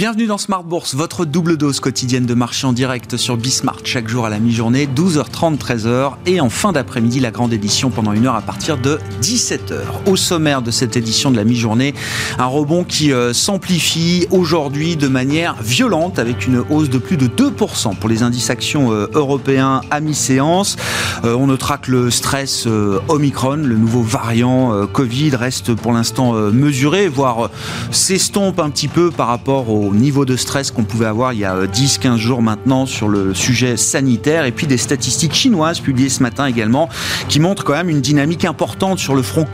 Bienvenue dans Smart Bourse, votre double dose quotidienne de marché en direct sur Bismart chaque jour à la mi-journée, 12h30, 13h et en fin d'après-midi la grande édition pendant une heure à partir de 17h. Au sommaire de cette édition de la mi-journée, un rebond qui euh, s'amplifie aujourd'hui de manière violente avec une hausse de plus de 2% pour les indices actions euh, européens à mi-séance. Euh, on notera que le stress Omicron, le nouveau variant Covid, reste pour l'instant mesuré, voire s'estompe un petit peu par rapport au au niveau de stress qu'on pouvait avoir il y a 10-15 euh, jours maintenant sur le sujet sanitaire et puis des statistiques chinoises publiées ce matin également qui montrent quand même une dynamique importante sur le front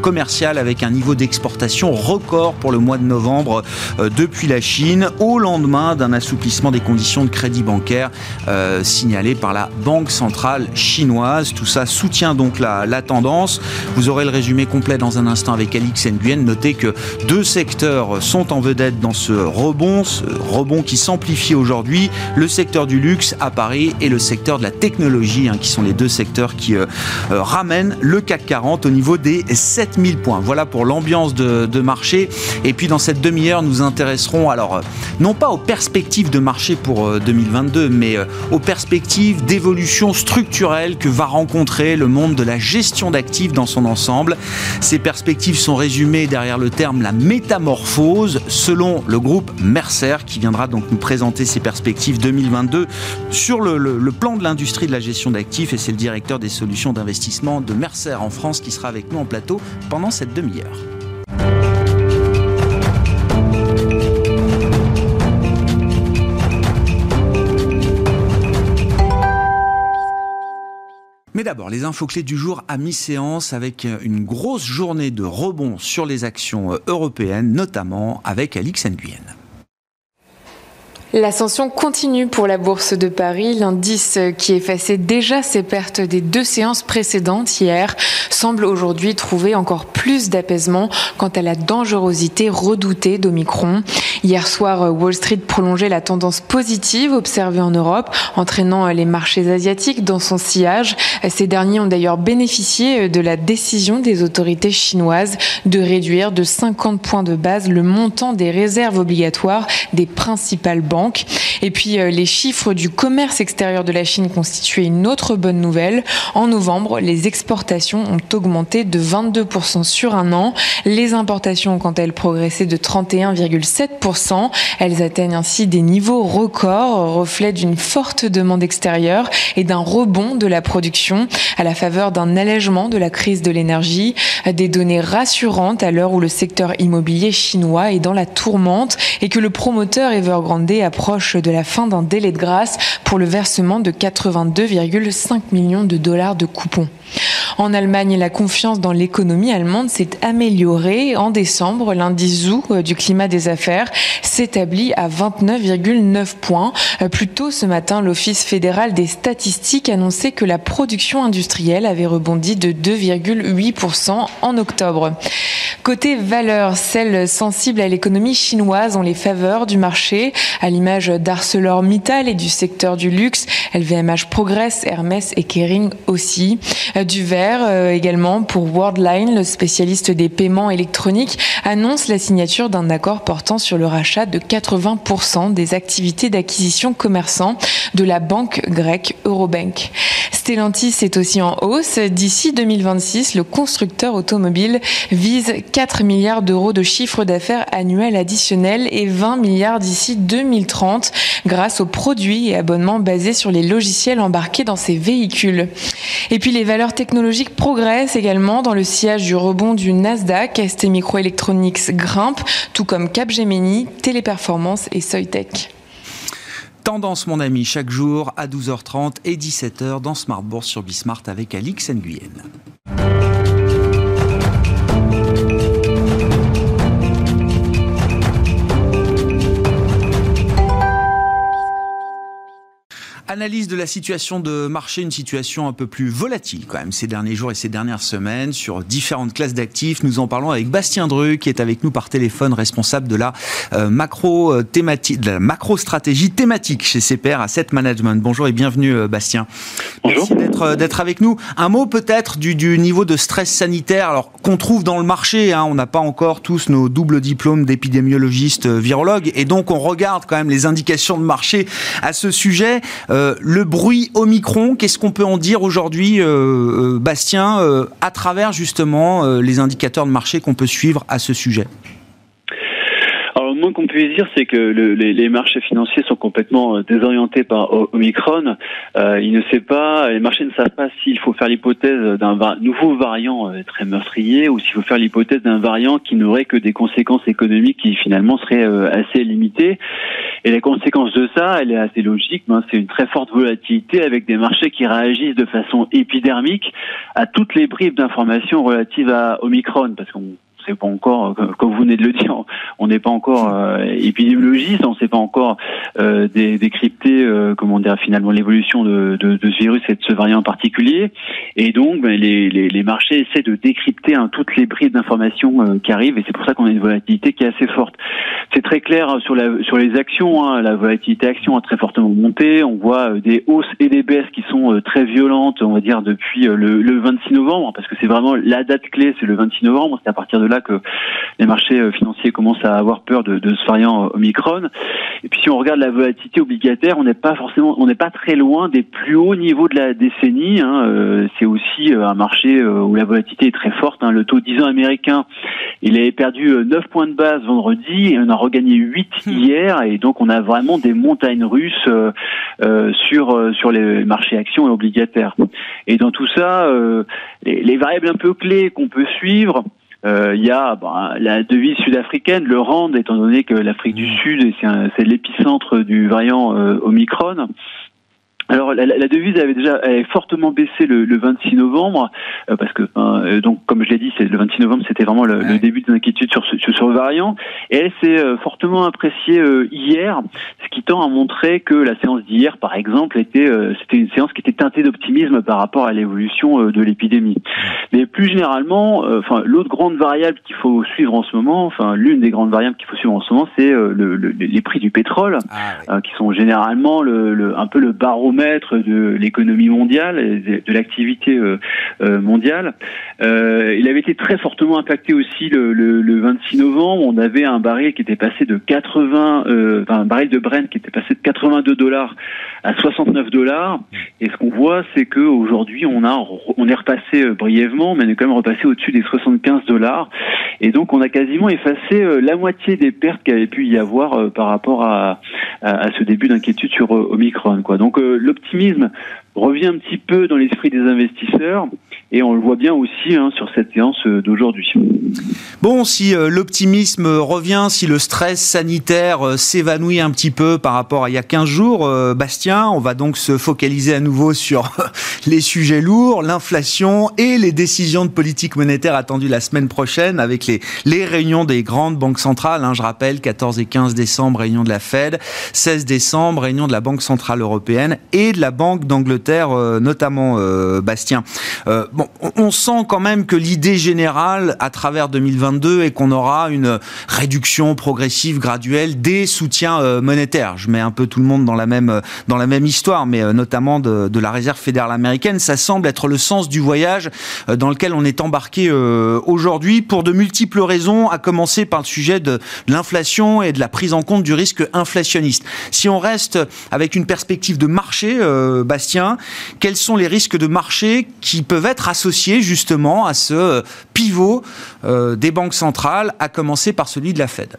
commercial avec un niveau d'exportation record pour le mois de novembre euh, depuis la Chine au lendemain d'un assouplissement des conditions de crédit bancaire euh, signalé par la Banque centrale chinoise. Tout ça soutient donc la, la tendance. Vous aurez le résumé complet dans un instant avec Alix Nguyen. Notez que deux secteurs sont en vedette dans ce rebond, ce rebond qui s'amplifie aujourd'hui, le secteur du luxe à Paris et le secteur de la technologie, hein, qui sont les deux secteurs qui euh, euh, ramènent le CAC 40 au niveau des 7000 points. Voilà pour l'ambiance de, marché. Et puis dans cette demi-heure, nous intéresserons alors euh, non pas aux perspectives de marché pour 2022, mais aux perspectives d'évolution structurelle que va rencontrer le monde de la gestion d'actifs dans son ensemble. Ces perspectives sont résumées derrière le terme la métamorphose selon le groupe Mercer qui viendra donc nous présenter ses perspectives 2022 sur le, plan de l'industrie de la gestion d'actifs et c'est le directeur des solutions d'investissement de Mercer en France qui sera avec nous en plateau pendant cette demi-heure. Mais d'abord, les infos clés du jour à mi-séance avec une grosse journée de rebond sur les actions européennes, notamment avec Alix Nguyen. L'ascension continue pour la Bourse de Paris. L'indice qui effaçait déjà ses pertes des deux séances précédentes hier semble aujourd'hui trouver encore plus d'apaisement quant à la dangerosité redoutée d'Omicron. Hier soir, Wall Street prolongeait la tendance positive observée en Europe, entraînant les marchés asiatiques dans son sillage. Ces derniers ont d'ailleurs bénéficié de la décision des autorités chinoises de réduire de 50 points de base le montant des réserves obligatoires des principales banques et puis euh, les chiffres du commerce extérieur de la Chine constituaient une autre bonne nouvelle. En novembre, les exportations ont augmenté de 22% sur un an. Les importations ont quant elles progressé de 31,7%. Elles atteignent ainsi des niveaux records, reflet d'une forte demande extérieure et d'un rebond de la production à la faveur d'un allègement de la crise de l'énergie. Des données rassurantes à l'heure où le secteur immobilier chinois est dans la tourmente et que le promoteur Evergrande a approche de la fin d'un délai de grâce pour le versement de 82,5 millions de dollars de coupons. En Allemagne, la confiance dans l'économie allemande s'est améliorée. En décembre, l'indice ZOO euh, du climat des affaires s'établit à 29,9 points. Euh, plus tôt ce matin, l'Office fédéral des statistiques annonçait que la production industrielle avait rebondi de 2,8% en octobre. Côté valeurs, celles sensibles à l'économie chinoise ont les faveurs du marché, à l'image d'ArcelorMittal et du secteur du luxe. LVMH progresse, Hermès et Kering aussi. Euh, du vert euh, également pour Worldline, le spécialiste des paiements électroniques, annonce la signature d'un accord portant sur le rachat de 80% des activités d'acquisition commerçant de la banque grecque Eurobank. Stellantis est aussi en hausse. D'ici 2026, le constructeur automobile vise 4 milliards d'euros de chiffre d'affaires annuel additionnel et 20 milliards d'ici 2030 grâce aux produits et abonnements basés sur les logiciels embarqués dans ces véhicules. Et puis les valeurs technologiques progressent également dans le sillage du rebond du Nasdaq. ST Microelectronics grimpe, tout comme Capgemini, Téléperformance et Soitec. Tendance, mon ami, chaque jour à 12h30 et 17h dans Smart Bourse sur Bismart avec Alix Nguyen. Analyse de la situation de marché, une situation un peu plus volatile quand même ces derniers jours et ces dernières semaines sur différentes classes d'actifs. Nous en parlons avec Bastien Dru qui est avec nous par téléphone, responsable de la euh, macro euh, thématique, de la macro stratégie thématique chez CPR Asset Management. Bonjour et bienvenue euh, Bastien. Bonjour. Merci d'être avec nous. Un mot peut-être du, du, niveau de stress sanitaire alors qu'on trouve dans le marché. Hein, on n'a pas encore tous nos doubles diplômes d'épidémiologiste virologue et donc on regarde quand même les indications de marché à ce sujet. Euh, le bruit Omicron, qu'est-ce qu'on peut en dire aujourd'hui, euh, euh, Bastien, à travers justement les indicateurs de marché qu'on peut suivre à ce sujet? Moins qu'on puisse dire, c'est que le, les, marchés financiers sont complètement euh, désorientés par Omicron. Euh, ils ne savent pas, les marchés ne savent pas s'il faut faire l'hypothèse d'un nouveau variant euh, très meurtrier ou s'il faut faire l'hypothèse d'un variant qui n'aurait que des conséquences économiques qui finalement seraient euh, assez limitées. Et les conséquences de ça, elle est assez logique. C'est une très forte volatilité avec des marchés qui réagissent de façon épidermique à toutes les bribes d'informations relatives à Omicron, parce qu'on sait pas encore, euh, comme vous venez de le dire, on n'est pas encore euh, épidémiologiste, on ne sait pas encore euh, décrypter euh, comment dire finalement l'évolution de, ce virus et de ce variant en particulier. Et donc ben, les, marchés essaient de décrypter hein, toutes les brides d'informations euh, qui arrivent et c'est pour ça qu'on a une volatilité qui est assez forte. C'est très clair sur, la, sur les actions, hein, la volatilité action a très fortement monté. On voit des hausses et des baisses qui sont très violentes, on va dire depuis le, le 26 novembre, parce que c'est vraiment la date clé, c'est le 26 novembre. C'est à partir de là que les marchés euh, financiers commencent à avoir peur de, de ce variant euh, Omicron. Et puis si on regarde la volatilité obligataire, on n'est pas forcément, on n'est pas très loin des plus hauts niveaux de la décennie. Hein. Euh, c'est aussi un marché où la volatilité est très forte. Hein. Le taux 10 ans américain, il avait perdu 9 points de base vendredi et on a regagné 8 hmm. hier. Et donc on a vraiment des montagnes russes euh, sur sur les marchés actions et obligataires. Et dans tout ça, les, les variables un peu clés qu'on peut suivre, il y a bah, la devise sud-africaine, le rand, étant donné que l'Afrique du mmh. Sud, c'est l'épicentre du variant euh, Omicron. Alors la, la, devise avait déjà avait fortement baissé le, le 26 novembre euh, parce que euh, donc comme je l'ai dit c'est le 26 novembre c'était vraiment le, le, début des inquiétudes sur ce, sur le variant. Et elle s'est euh, fortement appréciée hier ce qui tend à montrer que la séance d'hier par exemple était c'était une séance qui était teintée d'optimisme par rapport à l'évolution de l'épidémie. Mais plus généralement enfin l'autre grande variable qu'il faut suivre en ce moment enfin l'une des grandes variables qu'il faut suivre en ce moment c'est le, les prix du pétrole ah, qui sont généralement le, un peu le baromètre de l'économie mondiale et de l'activité euh, euh, mondiale. Euh, il avait été très fortement impacté aussi le, le, le, 26 novembre. On avait un baril qui était passé de 80, enfin, un baril de Brent qui était passé de 82 dollars à 69 dollars. Et ce qu'on voit, c'est que aujourd'hui, on a, on est repassé brièvement, mais on est quand même repassé au-dessus des 75 dollars. Et donc, on a quasiment effacé la moitié des pertes qu'il avait pu y avoir par rapport à, ce début d'inquiétude sur Omicron. Donc, l'optimisme revient un petit peu dans l'esprit des investisseurs et on le voit bien aussi hein, sur cette séance euh, d'aujourd'hui. Bon, si euh, l'optimisme revient, si le stress sanitaire euh, s'évanouit un petit peu par rapport à il y a 15 jours, Bastien, on va donc se focaliser à nouveau sur les sujets lourds, l'inflation et les décisions de politique monétaire attendues la semaine prochaine avec les, réunions des grandes banques centrales. Hein, je rappelle, 14 et 15 décembre, réunion de la Fed, 16 décembre, réunion de la Banque Centrale Européenne et de la Banque d'Angleterre, notamment Bastien. Bon, on sent quand même que l'idée générale à travers 2022 est qu'on aura une réduction progressive, graduelle des soutiens euh, monétaires. Je mets un peu tout le monde dans la même euh, dans la même histoire, mais euh, notamment de, la Réserve fédérale américaine. Ça semble être le sens du voyage dans lequel on est embarqué aujourd'hui pour de multiples raisons, à commencer par le sujet de l'inflation et de la prise en compte du risque inflationniste. Si on reste avec une perspective de marché, Bastien, quels sont les risques de marché qui peuvent être associé justement à ce euh, pivot euh, des banques centrales, à commencer par celui de la Fed?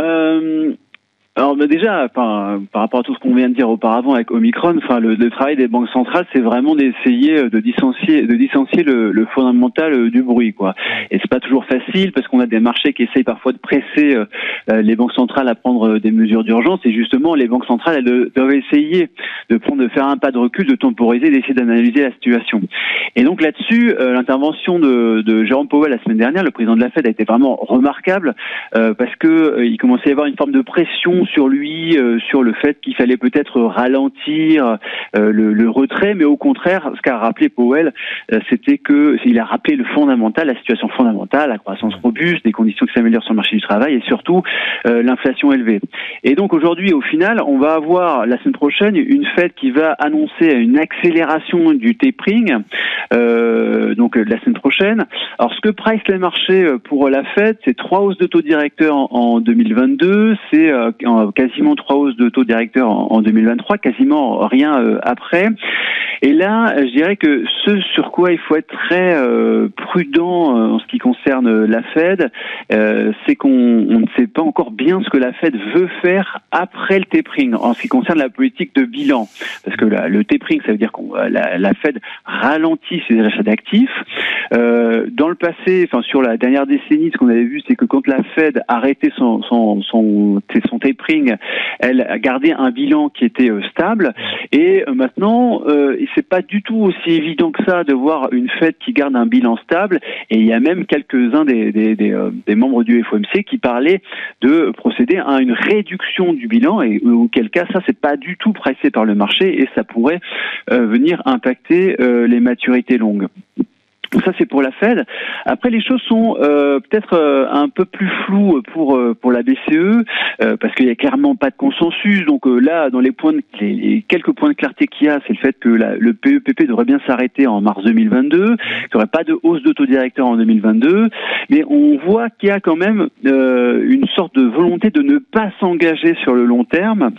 Euh, alors déjà, par, par rapport à tout ce qu'on vient de dire auparavant avec Omicron, enfin le, le travail des banques centrales, c'est vraiment d'essayer euh, de dissocier, de dissocier le, le, fondamental euh, du bruit, quoi. Et c'est pas toujours facile parce qu'on a des marchés qui essayent parfois de presser euh, les banques centrales à prendre des mesures d'urgence. Et justement, les banques centrales elles doivent essayer de prendre, de faire un pas de recul, de temporiser, d'essayer d'analyser la situation. Et donc là-dessus, l'intervention de, de Jérôme Powell la semaine dernière, le président de la Fed, a été vraiment remarquable parce que il commençait à y avoir une forme de pression sur lui, sur le fait qu'il fallait peut-être ralentir le, le, retrait, mais au contraire, ce qu'a rappelé Powell, c'était que il a rappelé le fondamental, la situation fondamentale, la croissance robuste, des conditions qui s'améliorent sur le marché du travail et surtout l'inflation élevée. Et donc aujourd'hui, au final, on va avoir la semaine prochaine une fête qui va annoncer une accélération du tapering, euh, donc la semaine prochaine. Alors ce que price les marchés pour la fête, c'est trois hausses de taux directeur en, 2022, c'est euh, quasiment trois hausses de taux directeur en, 2023, quasiment rien euh, après. Et là, je dirais que ce sur quoi il faut être très euh, prudent en ce qui concerne la Fed, c'est qu'on ne sait pas encore bien ce que la Fed veut faire après le tapering en ce qui concerne la politique de bilan. Parce que le tapering, ça veut dire que la, la, Fed ralentit ses achats d'actifs. Euh, dans le passé, enfin sur la dernière décennie, ce qu'on avait vu, c'est que quand la Fed arrêtait son, son, son, tapering, elle a gardé un bilan qui était euh, stable. Et euh, maintenant, euh, c'est pas du tout aussi évident que ça de voir une Fed qui garde un bilan stable. Et il y a même quelques-uns des, des, des, des membres du FOMC qui parlaient de procéder à une réduction du bilan et auquel cas ça c'est pas du tout pressé par le marché et ça pourrait venir impacter les maturités longues. Donc ça c'est pour la Fed. Après les choses sont euh, peut-être euh, un peu plus floues pour euh, pour la BCE parce qu'il y a clairement pas de consensus. Donc là dans les points de, les, quelques points de clarté qu'il y a, c'est le fait que la, le PEPP devrait bien s'arrêter en mars 2022, qu'il n'y aurait pas de hausse d'autodirecteur en 2022, mais on voit qu'il y a quand même une sorte de volonté de ne pas s'engager sur le long terme,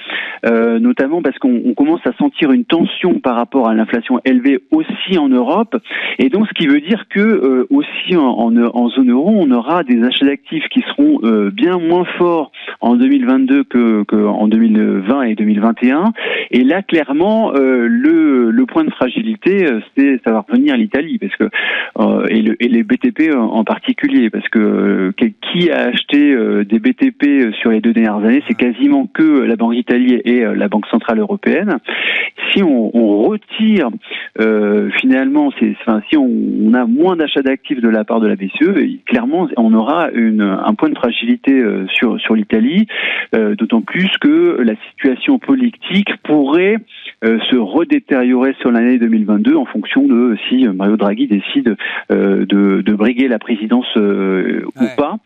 notamment parce qu'on commence à sentir une tension par rapport à l'inflation élevée aussi en Europe, et donc ce qui veut dire que euh, aussi en, en, zone euro, on aura des achats d'actifs qui seront euh, bien moins forts en 2022 que, que, en 2020 et 2021. Et là, clairement, euh, le, le point de fragilité, c'est ça va revenir l'Italie, parce que et, le, et, les BTP en particulier, parce que qui a acheté des BTP sur les deux dernières années, c'est quasiment que la Banque d'Italie et la Banque centrale européenne. Si on, on retire finalement, c'est, enfin, si on, on a moins d'achats d'actifs de la part de la BCE, et clairement, on aura un point de fragilité euh, sur, l'Italie, euh, d'autant plus que la situation politique pourrait se redétériorer sur l'année 2022 en fonction de si Mario Draghi décide de, de briguer la présidence ou pas.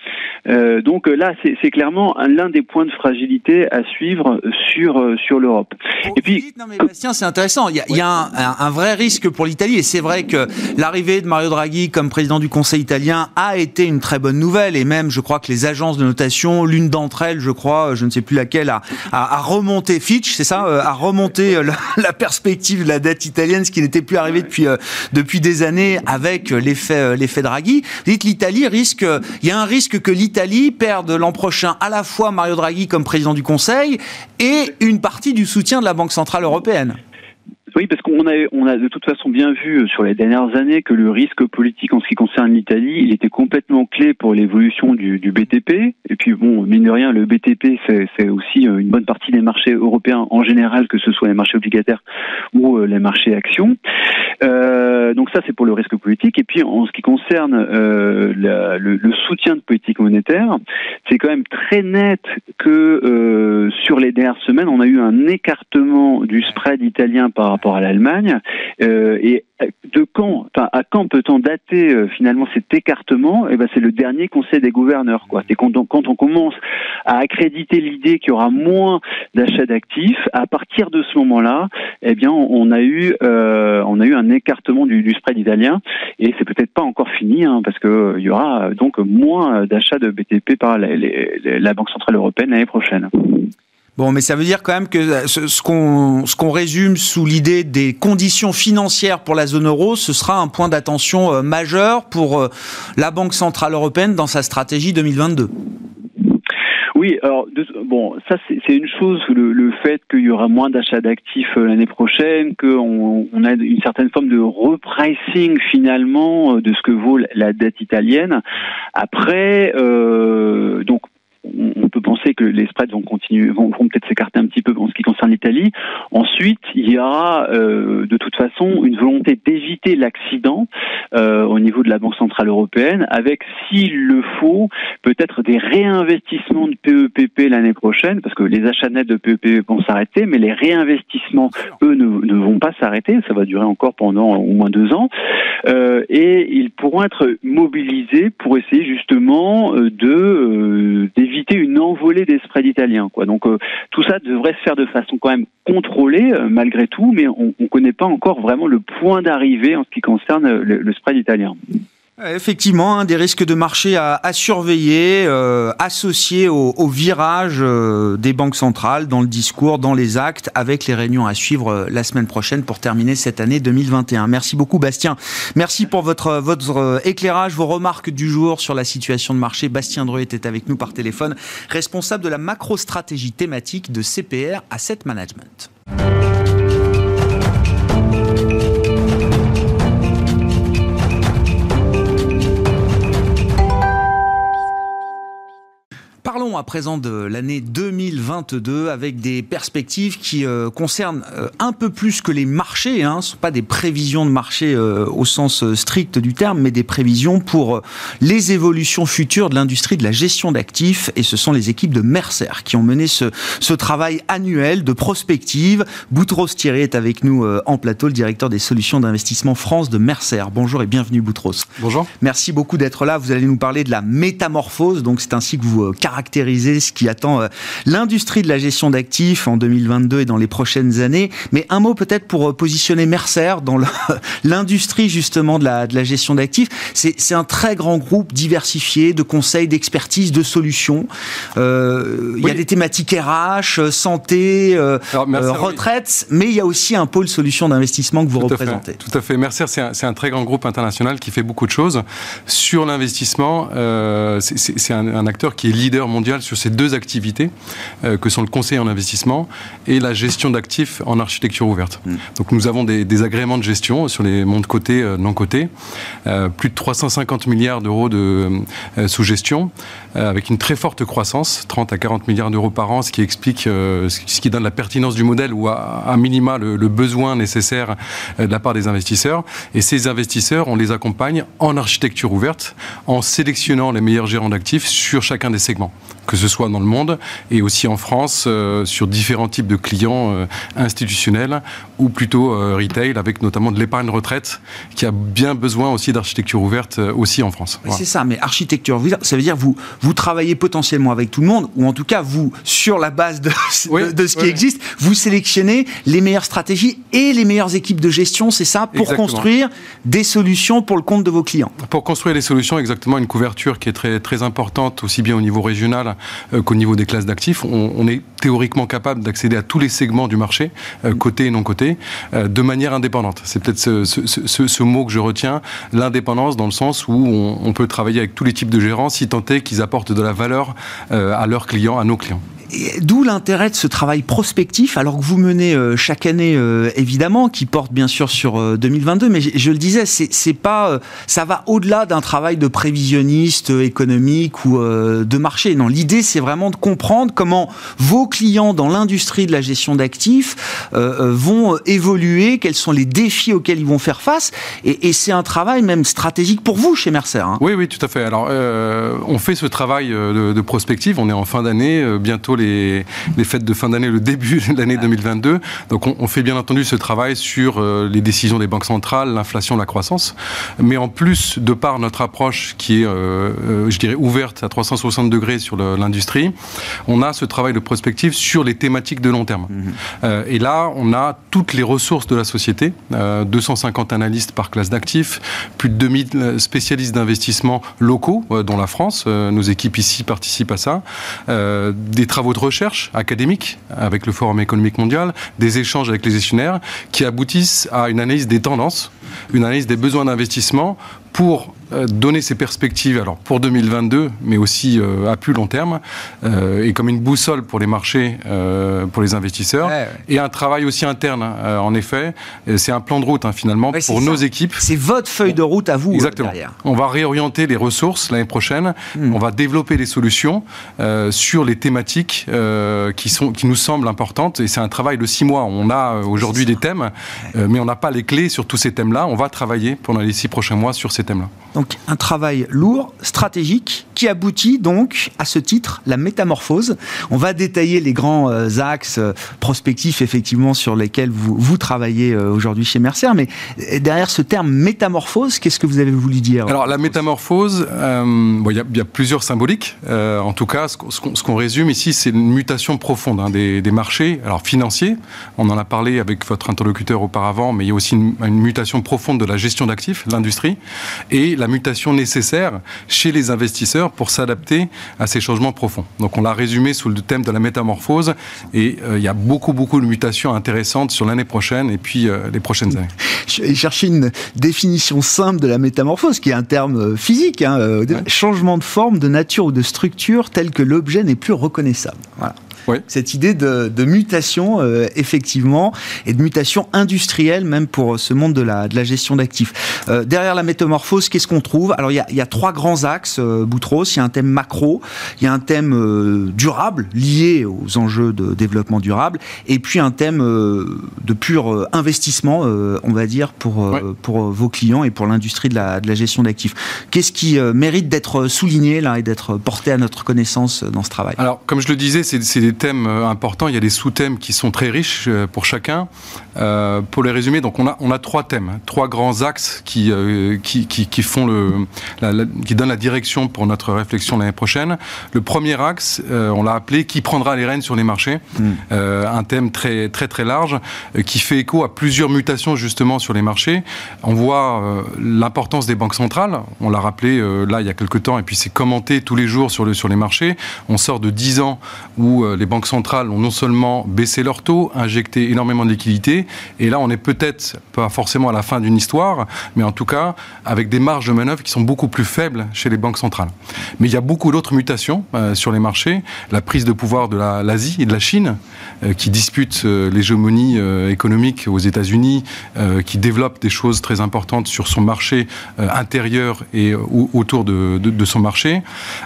donc là, c'est clairement l'un des points de fragilité à suivre sur, sur l'Europe. Et puis, non mais Bastien, c'est intéressant. Il y a, il y a un, un, vrai risque pour l'Italie, et c'est vrai que l'arrivée de Mario Draghi comme président du Conseil italien a été une très bonne nouvelle et même je crois que les agences de notation, l'une d'entre elles, je crois, je ne sais plus laquelle, a, a, remonté Fitch, c'est ça, euh, a remonté euh, la, perspective de la dette italienne, ce qui n'était plus arrivé depuis euh, depuis des années avec l'effet l'effet Draghi. Vous dites l'Italie risque, il y a un risque que l'Italie perde l'an prochain à la fois Mario Draghi comme président du Conseil et une partie du soutien de la Banque centrale européenne. Oui, parce qu'on a, on a de toute façon bien vu euh, sur les dernières années que le risque politique en ce qui concerne l'Italie, il était complètement clé pour l'évolution du, du, BTP. Et puis bon, mine de rien, le BTP, c'est aussi euh, une bonne partie des marchés européens en général, que ce soit les marchés obligataires ou euh, les marchés actions. Euh, donc ça, c'est pour le risque politique. Et puis en ce qui concerne euh, le, le, soutien de politique monétaire, c'est quand même très net que euh, sur les dernières semaines, on a eu un écartement du spread italien par rapport à l'Allemagne. Euh, et de quand, à quand peut-on dater euh, finalement cet écartement? Eh ben, c'est le dernier Conseil des gouverneurs, quand, on commence à accréditer l'idée qu'il y aura moins d'achats d'actifs, à partir de ce moment-là, eh bien, on a eu, euh, on a eu un écartement du, spread italien, et c'est peut-être pas encore fini, hein, parce que euh, il y aura donc moins d'achats de BTP par la Banque centrale européenne l'année prochaine. Bon, mais ça veut dire quand même que euh, ce, qu'on ce qu'on résume sous l'idée des conditions financières pour la zone euro, ce sera un point d'attention euh, majeur pour euh, la Banque centrale européenne dans sa stratégie 2022. Oui, alors bon, ça c'est une chose, le, le fait qu'il y aura moins d'achats d'actifs l'année prochaine, qu'on on a une certaine forme de repricing finalement de ce que vaut la dette italienne. Après, euh, donc on peut penser que les spreads vont continuer, vont, vont peut-être s'écarter un petit peu en ce qui concerne l'Italie. Ensuite, il y aura euh, de toute façon une volonté d'éviter l'accident euh, au niveau de la Banque centrale européenne, avec, s'il le faut, peut-être des réinvestissements de PEPP l'année prochaine, parce que les achats nets de PEPP vont s'arrêter, mais les réinvestissements, eux, ne, ne vont pas s'arrêter. Ça va durer encore pendant au moins deux ans, euh, et ils pourront être mobilisés pour essayer justement euh, de euh, d'éviter une envolée des spreads italiens. Quoi. Donc euh, tout ça devrait se faire de façon quand même contrôlée malgré tout, mais on ne connaît pas encore vraiment le point d'arrivée en ce qui concerne le, le spread italien. Effectivement, hein, des risques de marché à, surveiller, euh, associés au, au virage euh, des banques centrales dans le discours, dans les actes, avec les réunions à suivre euh, la semaine prochaine pour terminer cette année 2021. Merci beaucoup, Bastien. Merci pour votre, votre euh, éclairage, vos remarques du jour sur la situation de marché. Bastien Dreux était avec nous par téléphone, responsable de la macro-stratégie thématique de CPR Asset Management. Parlons à présent de l'année 2022 avec des perspectives qui euh, concernent euh, un peu plus que les marchés. Hein. Ce ne sont pas des prévisions de marché euh, au sens strict du terme, mais des prévisions pour les évolutions futures de l'industrie de la gestion d'actifs. Et ce sont les équipes de Mercer qui ont mené ce, ce travail annuel de prospective. Boutros Thierry est avec nous en plateau, le directeur des solutions d'investissement France de Mercer. Bonjour et bienvenue Boutros. Bonjour. Merci beaucoup d'être là. Vous allez nous parler de la métamorphose. Donc, c'est ainsi que vous euh, ce qui attend euh, l'industrie de la gestion d'actifs en 2022 et dans les prochaines années. Mais un mot peut-être pour euh, positionner Mercer dans l'industrie justement de la, de la gestion d'actifs. C'est un très grand groupe diversifié de conseils, d'expertise, de solutions. Euh, Il y a des thématiques RH, santé, euh, Alors, Mercer, euh, oui. retraite, mais il y a aussi un pôle solutions d'investissement que vous Tout à représentez. fait. Tout à fait. Mercer, c'est un, un très grand groupe international qui fait beaucoup de choses. Sur l'investissement, c'est- c'est c'est un, un acteur qui est leader mondial sur ces deux activités, euh, que sont le conseil en investissement et la gestion d'actifs en architecture ouverte. Mm. Donc nous avons des, des agréments de gestion sur les mondes cotés, euh, non cotés, euh, plus de 350 milliards d'euros de euh, sous gestion, avec une très forte croissance, 30 à 40 milliards d'euros par an, ce qui explique, ce qui- donne la pertinence du modèle ou à, à minima le, le besoin nécessaire de la part des investisseurs. Et ces investisseurs, on les accompagne en architecture ouverte, en sélectionnant les meilleurs gérants d'actifs sur chacun des segments, que ce soit dans le monde et aussi en France euh, sur différents types de clients euh, institutionnels ou plutôt euh, retail, avec notamment de l'épargne retraite, qui a bien besoin aussi d'architecture ouverte euh, aussi en France. Voilà. C'est ça, mais architecture, ça veut dire vous vous travaillez potentiellement avec tout le monde, ou en tout cas vous, sur la base de, Oui, de, de ce qui oui. existe, vous sélectionnez les meilleures stratégies et les meilleures équipes de gestion, c'est ça, pour Exactement. construire des solutions pour le compte de vos clients. Pour construire les solutions, exactement une couverture qui est très, très importante, aussi bien au niveau régional qu'au niveau des classes d'actifs. On, est théoriquement capable d'accéder à tous les segments du marché, euh, cotés et non cotés, euh, de manière indépendante. C'est peut-être ce, mot que je retiens, l'indépendance, dans le sens où on, peut travailler avec tous les types de gérants, si tant est qu'ils apportent de la valeur euh, à leurs clients, à nos clients. D'où l'intérêt de ce travail prospectif, alors que vous menez euh, chaque année, euh, évidemment, qui porte bien sûr sur euh, 2022, mais je, le disais, c'est pas, euh, ça va au-delà d'un travail de prévisionniste euh, économique ou euh, de marché. Non, l'idée, c'est vraiment de comprendre comment vos clients dans l'industrie de la gestion d'actifs euh, euh, vont euh, évoluer, quels sont les défis auxquels ils vont faire face, et, et c'est un travail même stratégique pour vous chez Mercer. hein. Oui, oui, tout à fait. Alors, euh, on fait ce travail euh, de, de prospective. On est en fin d'année, euh, bientôt les, les fêtes de fin d'année, le début de l'année 2022. Donc, on, on fait bien entendu ce travail sur euh, les décisions des banques centrales, l'inflation, la croissance. Mais en plus, de par notre approche qui est, euh, euh, je dirais, ouverte à 360 degrés sur l'industrie, on a ce travail de prospective sur les thématiques de long terme. Euh, et là, on a toutes les ressources de la société, euh, 250 analystes par classe d'actifs, plus de 2000 spécialistes d'investissement locaux, euh, dont la France. Euh, nos équipes ici participent à ça. Euh, des travaux de recherche académiques avec le Forum économique mondial, des échanges avec les gestionnaires qui aboutissent à une analyse des tendances, une analyse des besoins d'investissement pour euh, donner ses perspectives, alors pour 2022, mais aussi euh, à plus long terme, euh, et comme une boussole pour les marchés, pour les investisseurs, et un travail aussi interne, hein, en effet. C'est un plan de route, hein, finalement, pour nos équipes. C'est votre feuille de route à vous. Exactement. On va réorienter les ressources l'année prochaine. Hmm. On va développer les solutions sur les thématiques qui, sont, qui nous semblent importantes. Et c'est un travail de six mois. On a aujourd'hui des thèmes, mais on n'a pas les clés sur tous ces thèmes-là. On va travailler pendant les six prochains mois sur ces thèmes-là. Donc un travail lourd, stratégique, qui aboutit donc à ce titre, la métamorphose. On va détailler les grands euh, axes euh, prospectifs effectivement sur lesquels vous, vous travaillez euh, aujourd'hui chez Mercer. Mais derrière ce terme métamorphose, qu'est-ce que vous avez voulu dire Alors la métamorphose, il bon, y, y, a plusieurs symboliques. en tout cas, ce qu'on résume ici, c'est une mutation profonde hein, des, des, marchés, alors financiers. On en a parlé avec votre interlocuteur auparavant, mais il y a aussi une, une mutation profonde de la gestion d'actifs, l'industrie, et la mutation nécessaire chez les investisseurs pour s'adapter à ces changements profonds. Donc on l'a résumé sous le thème de la métamorphose et euh, il y a beaucoup beaucoup de mutations intéressantes sur l'année prochaine et puis euh, les prochaines années. Je vais chercher une définition simple de la métamorphose qui est un terme euh, physique, hein, changement de forme, de nature ou de structure tel que l'objet n'est plus reconnaissable. Voilà. Cette idée de, mutation, euh, effectivement, et de mutation industrielle, même pour ce monde de la, de la gestion d'actifs. Euh, derrière la métamorphose, qu'est-ce qu'on trouve? Alors, il y, a, il y, a, trois grands axes, euh, Boutros. Il y a un thème macro, il y a un thème euh, durable, lié aux enjeux de développement durable, et puis un thème de pur investissement, on va dire, pour, pour vos clients et pour l'industrie de la, de la gestion d'actifs. Qu'est-ce qui mérite d'être souligné, là, et d'être porté à notre connaissance dans ce travail? Alors, comme je le disais, c'est des thèmes euh, importants, il y a des sous-thèmes qui sont très riches euh, pour chacun. Euh, pour les résumer, donc on a, on a trois thèmes, trois grands axes qui, qui, qui, font le, qui donnent la direction pour notre réflexion l'année prochaine. Le premier axe, on l'a appelé qui prendra les rênes sur les marchés, hmm. un thème très très très large qui fait écho à plusieurs mutations justement sur les marchés. On voit l'importance des banques centrales, on l'a rappelé là il y a quelques temps et puis c'est commenté tous les jours sur, le, sur les marchés. On sort de 10 ans où les banques centrales ont non seulement baissé leur taux, injecté énormément de liquidités, et là on est peut-être pas forcément à la fin d'une histoire, mais en tout cas avec des marges de manœuvre qui sont beaucoup plus faibles chez les banques centrales. Mais il y a beaucoup d'autres mutations euh, sur les marchés, la prise de pouvoir de l'Asie et de la Chine, euh, qui disputent euh, l'hégémonie économique aux États-Unis, qui développe des choses très importantes sur son marché intérieur et autour de, son marché.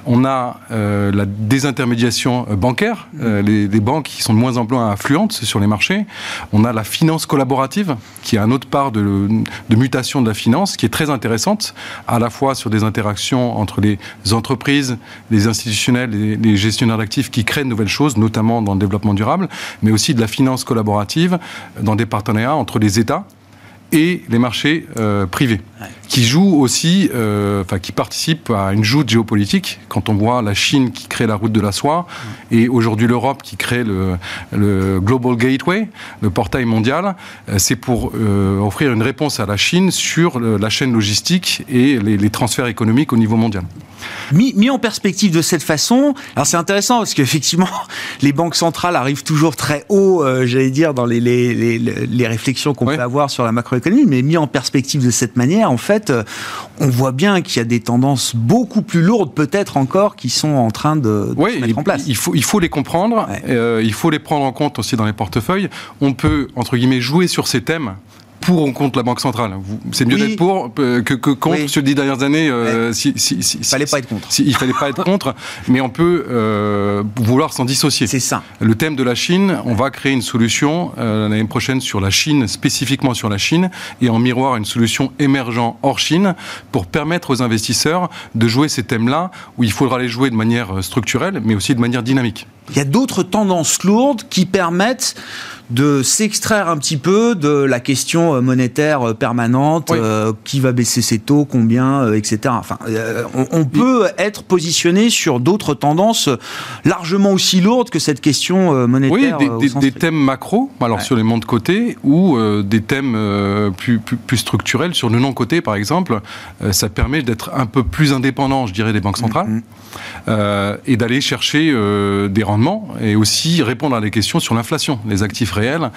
On a la désintermédiation bancaire, les, banques qui sont de moins en moins influentes sur les marchés. On a la finance collaborative, qui est un autre part de, mutation de la finance, qui est très intéressante, à la fois sur des interactions entre les entreprises, les institutionnels, les, les gestionnaires d'actifs qui créent de nouvelles choses, notamment dans le développement durable, mais aussi de la finance collaborative dans des partenariats entre les États et les marchés euh, privés, qui jouent aussi, euh, enfin qui participent à une joute géopolitique. Quand on voit la Chine qui crée la route de la soie et aujourd'hui l'Europe qui crée le, le, Global Gateway, le portail mondial, euh, c'est pour offrir une réponse à la Chine sur la chaîne logistique et les, les transferts économiques au niveau mondial. Mis, mis, en perspective de cette façon, alors c'est intéressant parce qu'effectivement, les banques centrales arrivent toujours très haut, j'allais dire, dans les, les, les, les réflexions qu'on peut avoir sur la macroéconomie mais mis en perspective de cette manière, en fait, euh, on voit bien qu'il y a des tendances beaucoup plus lourdes, peut-être encore, qui sont en train de, se mettre en place. Il faut, il faut les comprendre, euh, il faut les prendre en compte aussi dans les portefeuilles. On peut, entre guillemets, jouer sur ces thèmes pour ou contre la Banque centrale. C'est mieux d'être pour euh, que, que contre sur les dix dernières années. Euh, si, si, si, il fallait pas être contre. il fallait pas être contre, mais on peut euh, vouloir s'en dissocier. C'est ça. Le thème de la Chine, on va créer une solution euh, l'année prochaine sur la Chine, spécifiquement sur la Chine, et en miroir une solution émergente hors Chine pour permettre aux investisseurs de jouer ces thèmes-là où il faudra les jouer de manière structurelle, mais aussi de manière dynamique. Il y a d'autres tendances lourdes qui permettent de s'extraire un petit peu de la question euh, monétaire euh, permanente, euh, qui va baisser ses taux, combien, etc. Enfin, on, peut être positionné sur d'autres tendances largement aussi lourdes que cette question monétaire. Oui, des, thèmes macro, alors sur les mondes cotés, ou des thèmes plus, plus, structurels sur le non-coté, par exemple. ça permet d'être un peu plus indépendant, je dirais, des banques centrales, mm-hmm. et d'aller chercher des rendements et aussi répondre à des questions sur l'inflation. Les actifs réels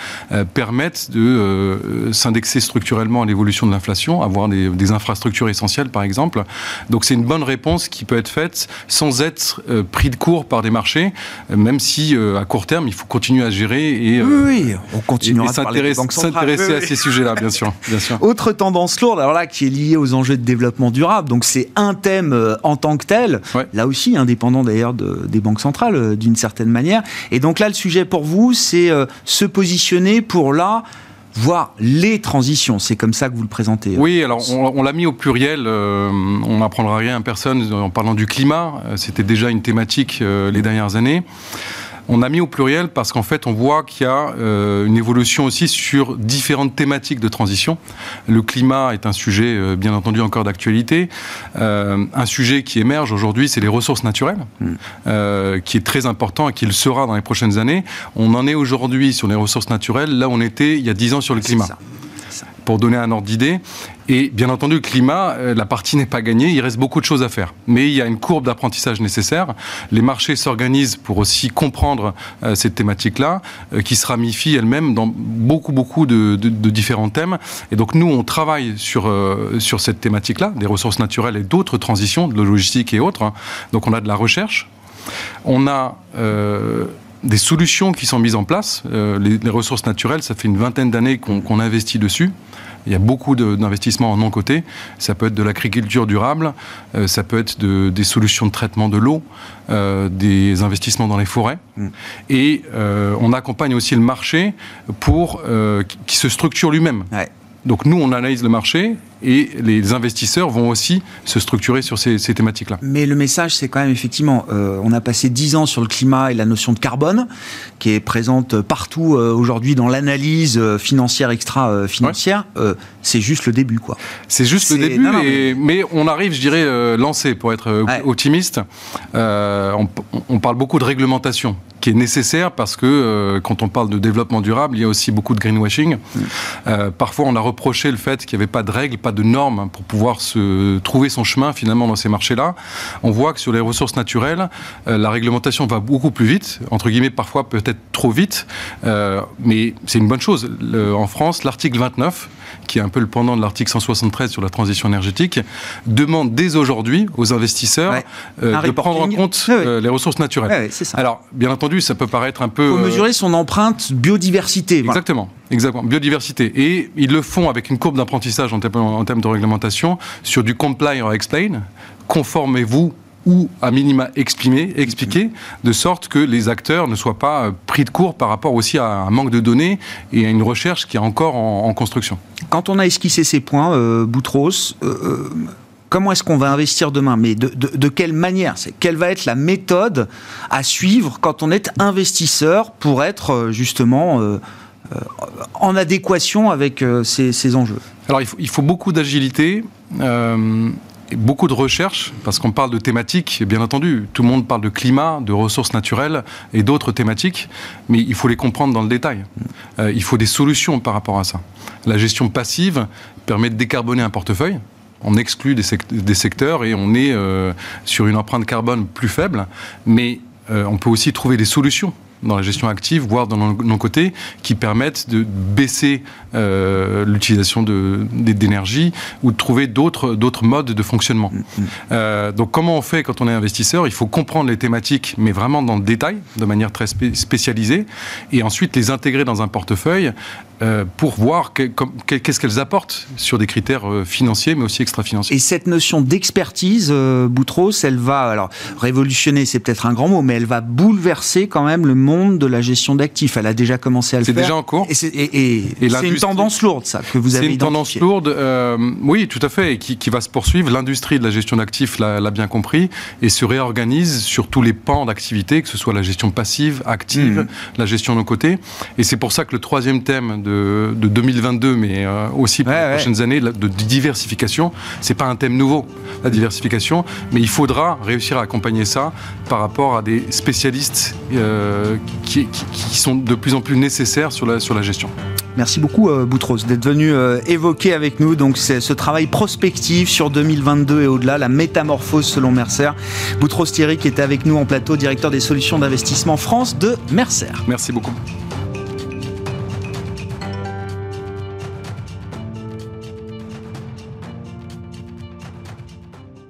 permettent de s'indexer structurellement à l'évolution de l'inflation, avoir des, des, infrastructures essentielles par exemple. Donc c'est une bonne réponse qui peut être faite sans être pris de court par des marchés, même si à court terme il faut continuer à gérer et, oui, on continuera s'intéresser à ces sujets-là, bien sûr, bien sûr. Autre tendance lourde, alors là, qui est liée aux enjeux de développement durable. Donc c'est un thème euh, en tant que tel, là aussi indépendant d'ailleurs des banques centrales euh, d'une certaine manière. Et donc là, le sujet pour vous, c'est euh, se positionner pour là voire les transitions. C'est comme ça que vous le présentez. Oui, alors on, l'a mis au pluriel. on n'apprendra rien à personne en parlant du climat. C'était déjà une thématique les dernières années. On a mis au pluriel parce qu'en fait, on voit qu'il y a euh, une évolution aussi sur différentes thématiques de transition. Le climat est un sujet, euh, bien entendu, encore d'actualité. Euh, un sujet qui émerge aujourd'hui, c'est les ressources naturelles, hmm. qui est très important et qui le sera dans les prochaines années. On en est aujourd'hui sur les ressources naturelles, là où on était il y a dix ans sur le climat pour donner un ordre d'idée. Et bien entendu, le climat, euh, la partie n'est pas gagnée, il reste beaucoup de choses à faire. Mais il y a une courbe d'apprentissage nécessaire. Les marchés s'organisent pour aussi comprendre euh, cette thématique-là, euh, qui se ramifie elle-même dans beaucoup, beaucoup de, différents thèmes. Et donc nous, on travaille sur, sur cette thématique-là, des ressources naturelles et d'autres transitions, de logistique et autres. Donc on a de la recherche. On a des solutions qui sont mises en place. les, ressources naturelles, ça fait une vingtaine d'années qu'on investit dessus. Il y a beaucoup d'investissements en non-côté. Ça peut être de l'agriculture durable, euh, ça peut être des solutions de traitement de l'eau, euh, des investissements dans les forêts. Mm. Et euh, on accompagne aussi le marché pour qui se structure lui-même. Donc nous, on analyse le marché et les investisseurs vont aussi se structurer sur ces, thématiques-là. Mais le message, c'est quand même effectivement, euh, on a passé dix ans sur le climat et la notion de carbone, qui est présente partout euh, aujourd'hui dans l'analyse euh, financière extra-financière. c'est juste le début, quoi. C'est juste le début, mais... on arrive, je dirais, lancé pour être optimiste. On, on, parle beaucoup de réglementation qui est nécessaire parce que quand on parle de développement durable, il y a aussi beaucoup de greenwashing. Mm. parfois, on a reproché le fait qu'il n'y avait pas de règles, pas de normes pour pouvoir se trouver son chemin finalement dans ces marchés-là. On voit que sur les ressources naturelles, euh, la réglementation va beaucoup plus vite, entre guillemets parfois peut-être trop vite, euh, mais c'est une bonne chose. en France, l'article 29 qui est un peu le pendant de l'article 173 sur la transition énergétique, demande dès aujourd'hui aux investisseurs euh, de prendre en compte les ressources naturelles. Alors, bien entendu, ça peut paraître un peu... Il faut mesurer son empreinte biodiversité. Exactement. Exactement, biodiversité. Et ils le font avec une courbe d'apprentissage en, termes de réglementation sur du comply or explain. Conformez-vous ou à minima exprimer, expliquer, de sorte que les acteurs ne soient pas euh, pris de court par rapport aussi à un manque de données et à une recherche qui est encore en, construction. Quand on a esquissé ces points, euh, Boutros, euh, comment est-ce qu'on va investir demain? Mais de, quelle manière? Quelle va être la méthode à suivre quand on est investisseur pour être justement en adéquation avec euh, ces, enjeux Alors il faut, beaucoup d'agilité. Euh, beaucoup de recherche, parce qu'on parle de thématiques, bien entendu, tout le monde parle de climat, de ressources naturelles et d'autres thématiques, mais il faut les comprendre dans le détail. il faut des solutions par rapport à ça. La gestion passive permet de décarboner un portefeuille, on exclut des, secteurs et on est sur une empreinte carbone plus faible, mais on peut aussi trouver des solutions dans la gestion active, voire dans nos côtés, qui permettent de baisser euh, l'utilisation d'énergie ou de trouver d'autres modes de fonctionnement. Mm, mm. Euh, donc comment on fait quand on est investisseur? Il faut comprendre les thématiques, mais vraiment dans le détail, de manière très spécialisée, et ensuite les intégrer dans un portefeuille pour voir qu'est-ce qu'elles apportent sur des critères financiers, mais aussi extra-financiers. Et cette notion d'expertise, Boutros, elle va, alors révolutionner, c'est peut-être un grand mot, mais elle va bouleverser quand même le monde de la gestion d'actifs. Elle a déjà commencé à le faire. C'est déjà en cours. Et c'est une tendance lourde, ça, que vous avez C'est une tendance lourde, euh, oui, tout à fait, et qui, qui va se poursuivre. L'industrie de la gestion d'actifs l'a bien compris et se réorganise sur tous les pans d'activité, que ce soit la gestion passive, active, mmh. la gestion de nos côtés. Et c'est pour ça que le troisième thème de, de 2022, mais euh, aussi pour les prochaines années, de diversification, c'est pas un thème nouveau, la diversification, mais il faudra réussir à accompagner ça par rapport à des spécialistes euh, qui, qui, qui, sont de plus en plus nécessaires sur la, sur la gestion. Merci beaucoup Boutros d'être venu évoquer avec nous donc ce travail prospectif sur 2022 et au-delà, la métamorphose selon Mercer. Boutros Thierry qui était avec nous en plateau, directeur des solutions d'investissement France de Mercer. Merci beaucoup.